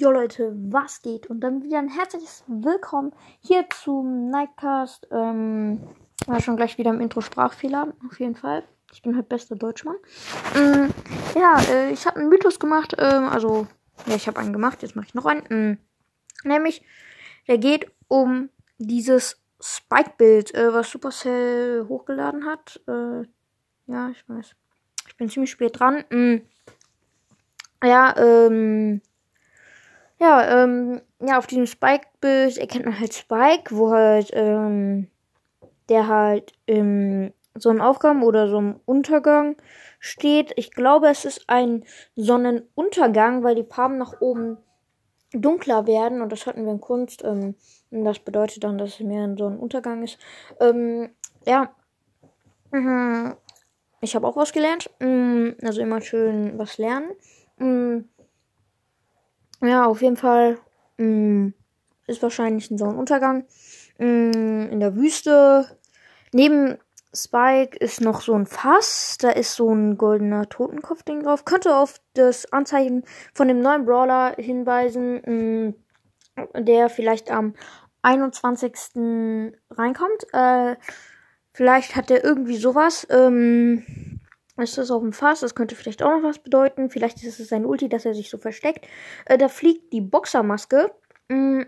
Jo Leute, was geht? Und dann wieder ein herzliches Willkommen hier zum Nightcast. Ähm, war schon gleich wieder im Intro Sprachfehler, auf jeden Fall. Ich bin halt bester Deutschmann. Ähm, ja, äh, ich habe einen Mythos gemacht. Ähm, also, ja, ich habe einen gemacht. Jetzt mache ich noch einen. Ähm, nämlich, der geht um dieses Spike-Bild, äh, was Supercell hochgeladen hat. Äh, ja, ich weiß. Ich bin ziemlich spät dran. Ähm, ja, ähm ja, ähm, ja, auf diesem Spike-Bild erkennt man halt Spike, wo halt, ähm, der halt im Sonnenaufgang oder so im Untergang steht. Ich glaube, es ist ein Sonnenuntergang, weil die Farben nach oben dunkler werden und das hatten wir in Kunst. Ähm, das bedeutet dann, dass es mehr ein Sonnenuntergang ist. Ähm, ja. Mhm. Ich habe auch was gelernt. Mhm. Also immer schön was lernen. Ja, auf jeden Fall mh, mm, ist wahrscheinlich ein Sonnenuntergang. Mh, mm, in der Wüste. Neben Spike ist noch so ein Fass. Da ist so ein goldener Totenkopf-Ding drauf. Könnte auf das Anzeichen von dem neuen Brawler hinweisen, mh, mm, der vielleicht am 21. reinkommt. Äh, vielleicht hat er irgendwie sowas. Ähm, ist das auf dem Fass? Das könnte vielleicht auch noch was bedeuten. Vielleicht ist es sein Ulti, dass er sich so versteckt. Äh, da fliegt die Boxermaske. Mm.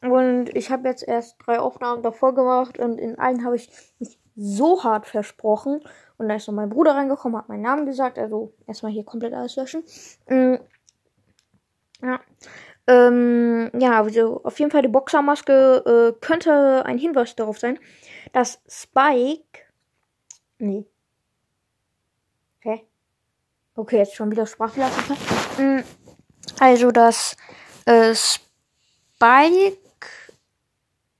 Und ich habe jetzt erst drei Aufnahmen davor gemacht und in allen habe ich mich so hart versprochen. Und da ist noch mein Bruder reingekommen, hat meinen Namen gesagt. Also erstmal hier komplett alles löschen. Mm. Ja. Ähm, ja, also auf jeden Fall die Boxermaske äh, könnte ein Hinweis darauf sein, dass Spike. Nee, Hä? Okay, jetzt schon wieder Sprachfehler. Mm, also das äh, Spike.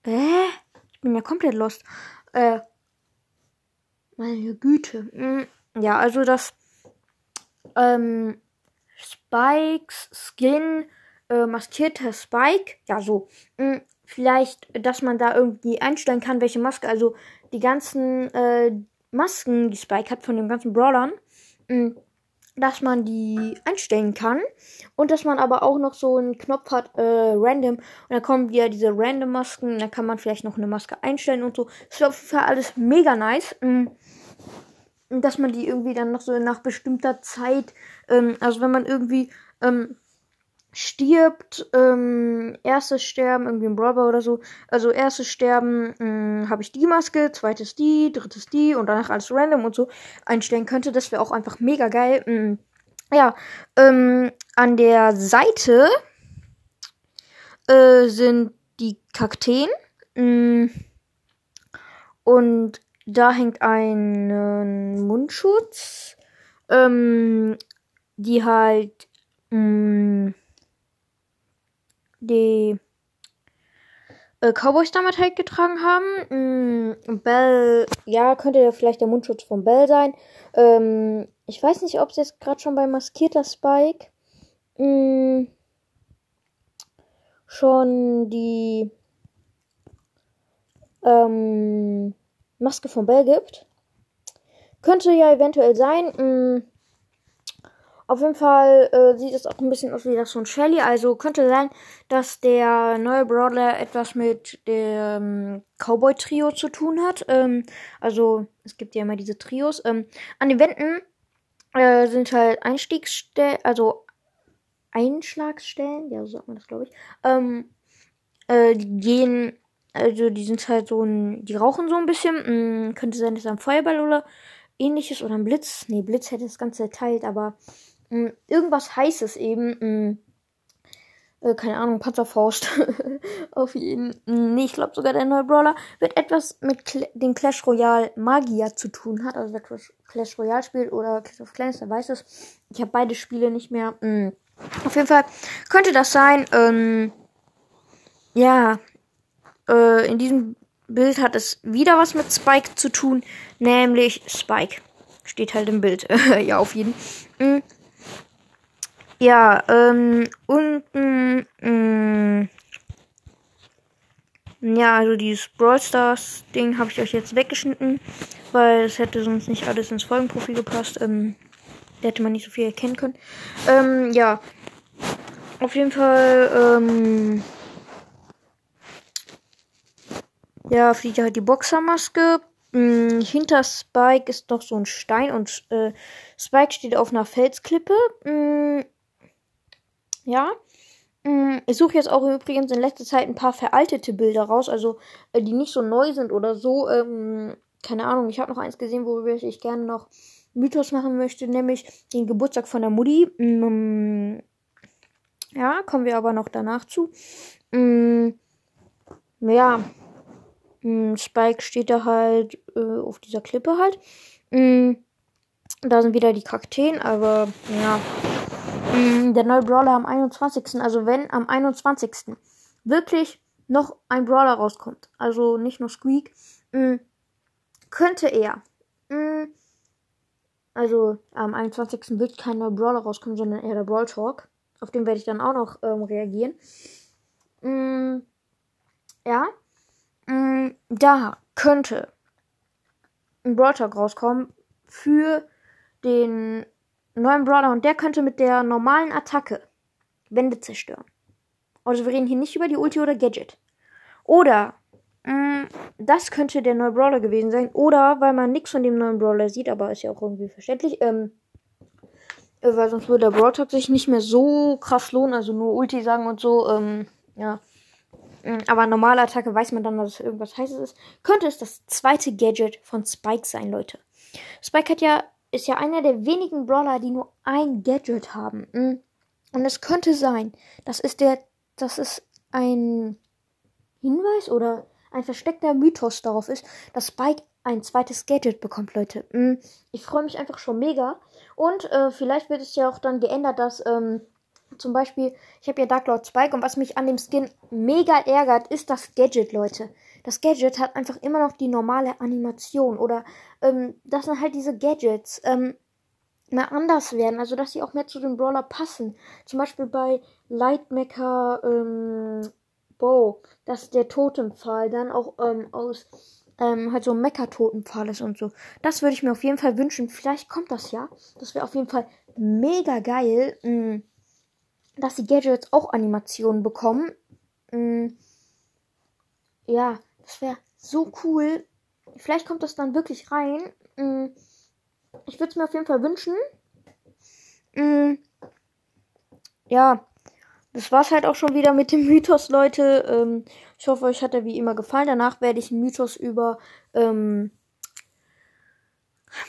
Hä? Ich bin ja komplett lost. Äh, meine Güte. Mm, ja, also das ähm, Spikes Skin äh, maskierter Spike. Ja, so. Mm, vielleicht, dass man da irgendwie einstellen kann, welche Maske. Also die ganzen äh, Masken, die Spike hat von den ganzen Brawlern. Mm, dass man die einstellen kann und dass man aber auch noch so einen Knopf hat, äh, random und dann kommen wieder diese random Masken, dann kann man vielleicht noch eine Maske einstellen und so. Das ist auf jeden Fall alles mega nice. Mm, dass man die irgendwie dann noch so nach bestimmter Zeit, ähm, also wenn man irgendwie ähm, stirbt, ähm, erstes Sterben, irgendwie ein Brawler oder so. Also erstes Sterben ähm, habe ich die Maske, zweites die, drittes die und danach alles random und so einstellen könnte. Das wäre auch einfach mega geil. Ähm, ja, ähm, an der Seite äh, sind die Kakteen. Ähm, und da hängt ein Mundschutz, ähm, die halt mh, die äh, Cowboys damit halt getragen haben. Mm, Bell, ja, könnte ja vielleicht der Mundschutz von Bell sein. Ähm, ich weiß nicht, ob es jetzt gerade schon bei maskierter Spike mh, schon die ähm, Maske von Bell gibt. Könnte ja eventuell sein. Mh, auf jeden Fall äh, sieht es auch ein bisschen aus wie das von Shelly. Also könnte sein, dass der neue Brawler etwas mit dem Cowboy-Trio zu tun hat. Ähm, also es gibt ja immer diese Trios. Ähm, an den Wänden äh, sind halt Einstiegsstellen, also Einschlagsstellen, ja, so sagt man das, glaube ich. Ähm, äh, die gehen, also die sind halt so ein, die rauchen so ein bisschen. Ähm, könnte sein, dass ein Feuerball oder ähnliches oder ein Blitz. Nee, Blitz hätte das Ganze erteilt, aber mh, mm, irgendwas heißes eben. Mh, mm, äh, keine Ahnung, Panzerfaust. Auf jeden. Mm, nee, ich glaube sogar der neue Brawler wird etwas mit Cl den Clash Royale Magier zu tun hat. Also wer Clash Royale spielt oder Clash of Clans, der weiß es. Ich habe beide Spiele nicht mehr. Mh. Auf jeden Fall könnte das sein. Ähm, ja, äh, in diesem Bild hat es wieder was mit Spike zu tun, nämlich Spike. Steht halt im Bild. ja, auf jeden. Fall. Ja, ähm, unten, mh, ja, also dieses Brawl Stars Ding habe ich euch jetzt weggeschnitten, weil es hätte sonst nicht alles ins Folgenprofil gepasst. Ähm, da hätte man nicht so viel erkennen können. Ähm, ja. auf jeden Fall, ähm, ja, fliegt halt die Boxermaske. Mm, hinter Spike ist noch so ein Stein und äh, Spike steht auf einer Felsklippe. Mm, ja. Mm, ich suche jetzt auch übrigens in letzter Zeit ein paar veraltete Bilder raus, also äh, die nicht so neu sind oder so. Ähm, keine Ahnung, ich habe noch eins gesehen, worüber ich gerne noch Mythos machen möchte, nämlich den Geburtstag von der Mutti. Mm, ja, kommen wir aber noch danach zu. Mm, ja, Spike steht da halt äh, auf dieser Klippe halt. Da sind wieder die Kakteen, aber ja. Mm, der neue Brawler am 21. Also wenn am 21. wirklich noch ein Brawler rauskommt, also nicht nur Squeak, mm, könnte er. Mm, also am 21. wird kein neuer Brawler rauskommen, sondern eher der Brawl Talk. Auf den werde ich dann auch noch ähm, reagieren. Ja. Da könnte ein Brawl Talk rauskommen für den neuen Brawler und der könnte mit der normalen Attacke Wände zerstören. Also wir reden hier nicht über die Ulti oder Gadget. Oder mh, das könnte der neue Brawler gewesen sein. Oder weil man nichts von dem neuen Brawler sieht, aber ist ja auch irgendwie verständlich. Ähm, äh, weil sonst würde der Brawl Talk sich nicht mehr so krass lohnen. Also nur Ulti sagen und so. Ähm, ja. Aber normale Attacke weiß man dann, dass es irgendwas heißes ist. Könnte es das zweite Gadget von Spike sein, Leute. Spike hat ja ist ja einer der wenigen Brawler, die nur ein Gadget haben. Mm. Und es könnte sein, das ist der, das ist ein Hinweis oder ein versteckter Mythos darauf ist, dass Spike ein zweites Gadget bekommt, Leute. Mm. Ich freue mich einfach schon mega. Und äh, vielleicht wird es ja auch dann geändert, dass ähm, zum Beispiel, ich habe ja Dark Lord Spike und was mich an dem Skin mega ärgert, ist das Gadget, Leute das Gadget hat einfach immer noch die normale Animation. Oder ähm, dass dann halt diese Gadgets ähm, mehr anders werden. Also dass sie auch mehr zu dem Brawler passen. Zum Beispiel bei Lightmaker ähm, Bow, dass der Totempfahl dann auch ähm, aus ähm, halt so ein Mecha-Totenpfahl ist und so. Das würde ich mir auf jeden Fall wünschen. Vielleicht kommt das ja. Das wäre auf jeden Fall mega geil, mh, mm, dass die Gadgets auch Animationen bekommen. Mh, mm, ja, das wäre so cool. Vielleicht kommt das dann wirklich rein. Mm. Ich würde es mir auf jeden Fall wünschen. Mm. Ja, das war's halt auch schon wieder mit dem Mythos, Leute. Ähm, ich hoffe, euch hat er wie immer gefallen. Danach werde ich einen Mythos über ähm,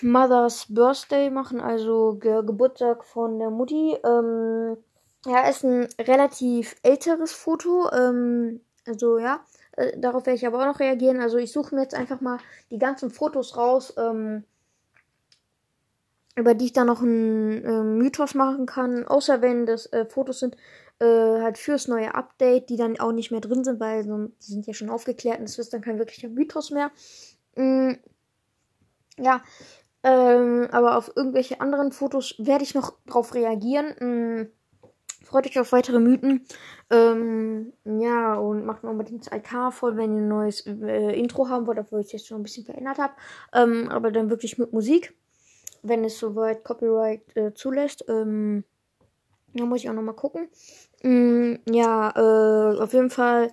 Mother's Birthday machen, also Ge Geburtstag von der Mutti. Ähm, ja, ist ein relativ älteres Foto. Ähm, also ja, äh, darauf werde ich aber auch noch reagieren. Also ich suche mir jetzt einfach mal die ganzen Fotos raus, ähm, über die ich dann noch einen äh, Mythos machen kann. Außer wenn das äh, Fotos sind, äh, halt fürs neue Update, die dann auch nicht mehr drin sind, weil die sind ja schon aufgeklärt und es ist dann kein wirklicher Mythos mehr. Mm, ja, ähm, aber auf irgendwelche anderen Fotos werde ich noch drauf reagieren. Mm, Freut euch auf weitere Mythen. Ähm, ja, und macht mal unbedingt das IK voll, wenn ihr ein neues äh, Intro haben wollt, obwohl ich es jetzt schon ein bisschen verändert habe. Ähm, aber dann wirklich mit Musik, wenn es soweit Copyright äh, zulässt. Ähm, da muss ich auch nochmal gucken. Mm, ja, äh, auf jeden Fall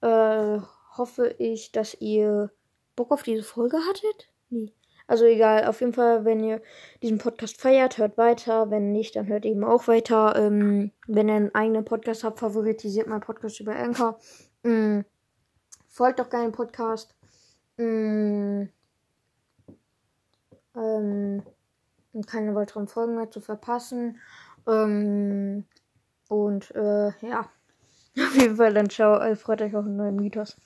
äh, hoffe ich, dass ihr Bock auf diese Folge hattet. Nee. Also egal, auf jeden Fall, wenn ihr diesen Podcast feiert, hört weiter. Wenn nicht, dann hört eben auch weiter. Ähm, wenn ihr einen eigenen Podcast habt, favoritisiert meinen Podcast über Anchor. Ähm, folgt doch gerne Podcast. Ähm, ähm, um keine weiteren Folgen mehr zu verpassen. Ähm, und äh, ja, auf jeden Fall dann ciao. Freut euch auf einen neuen Mythos.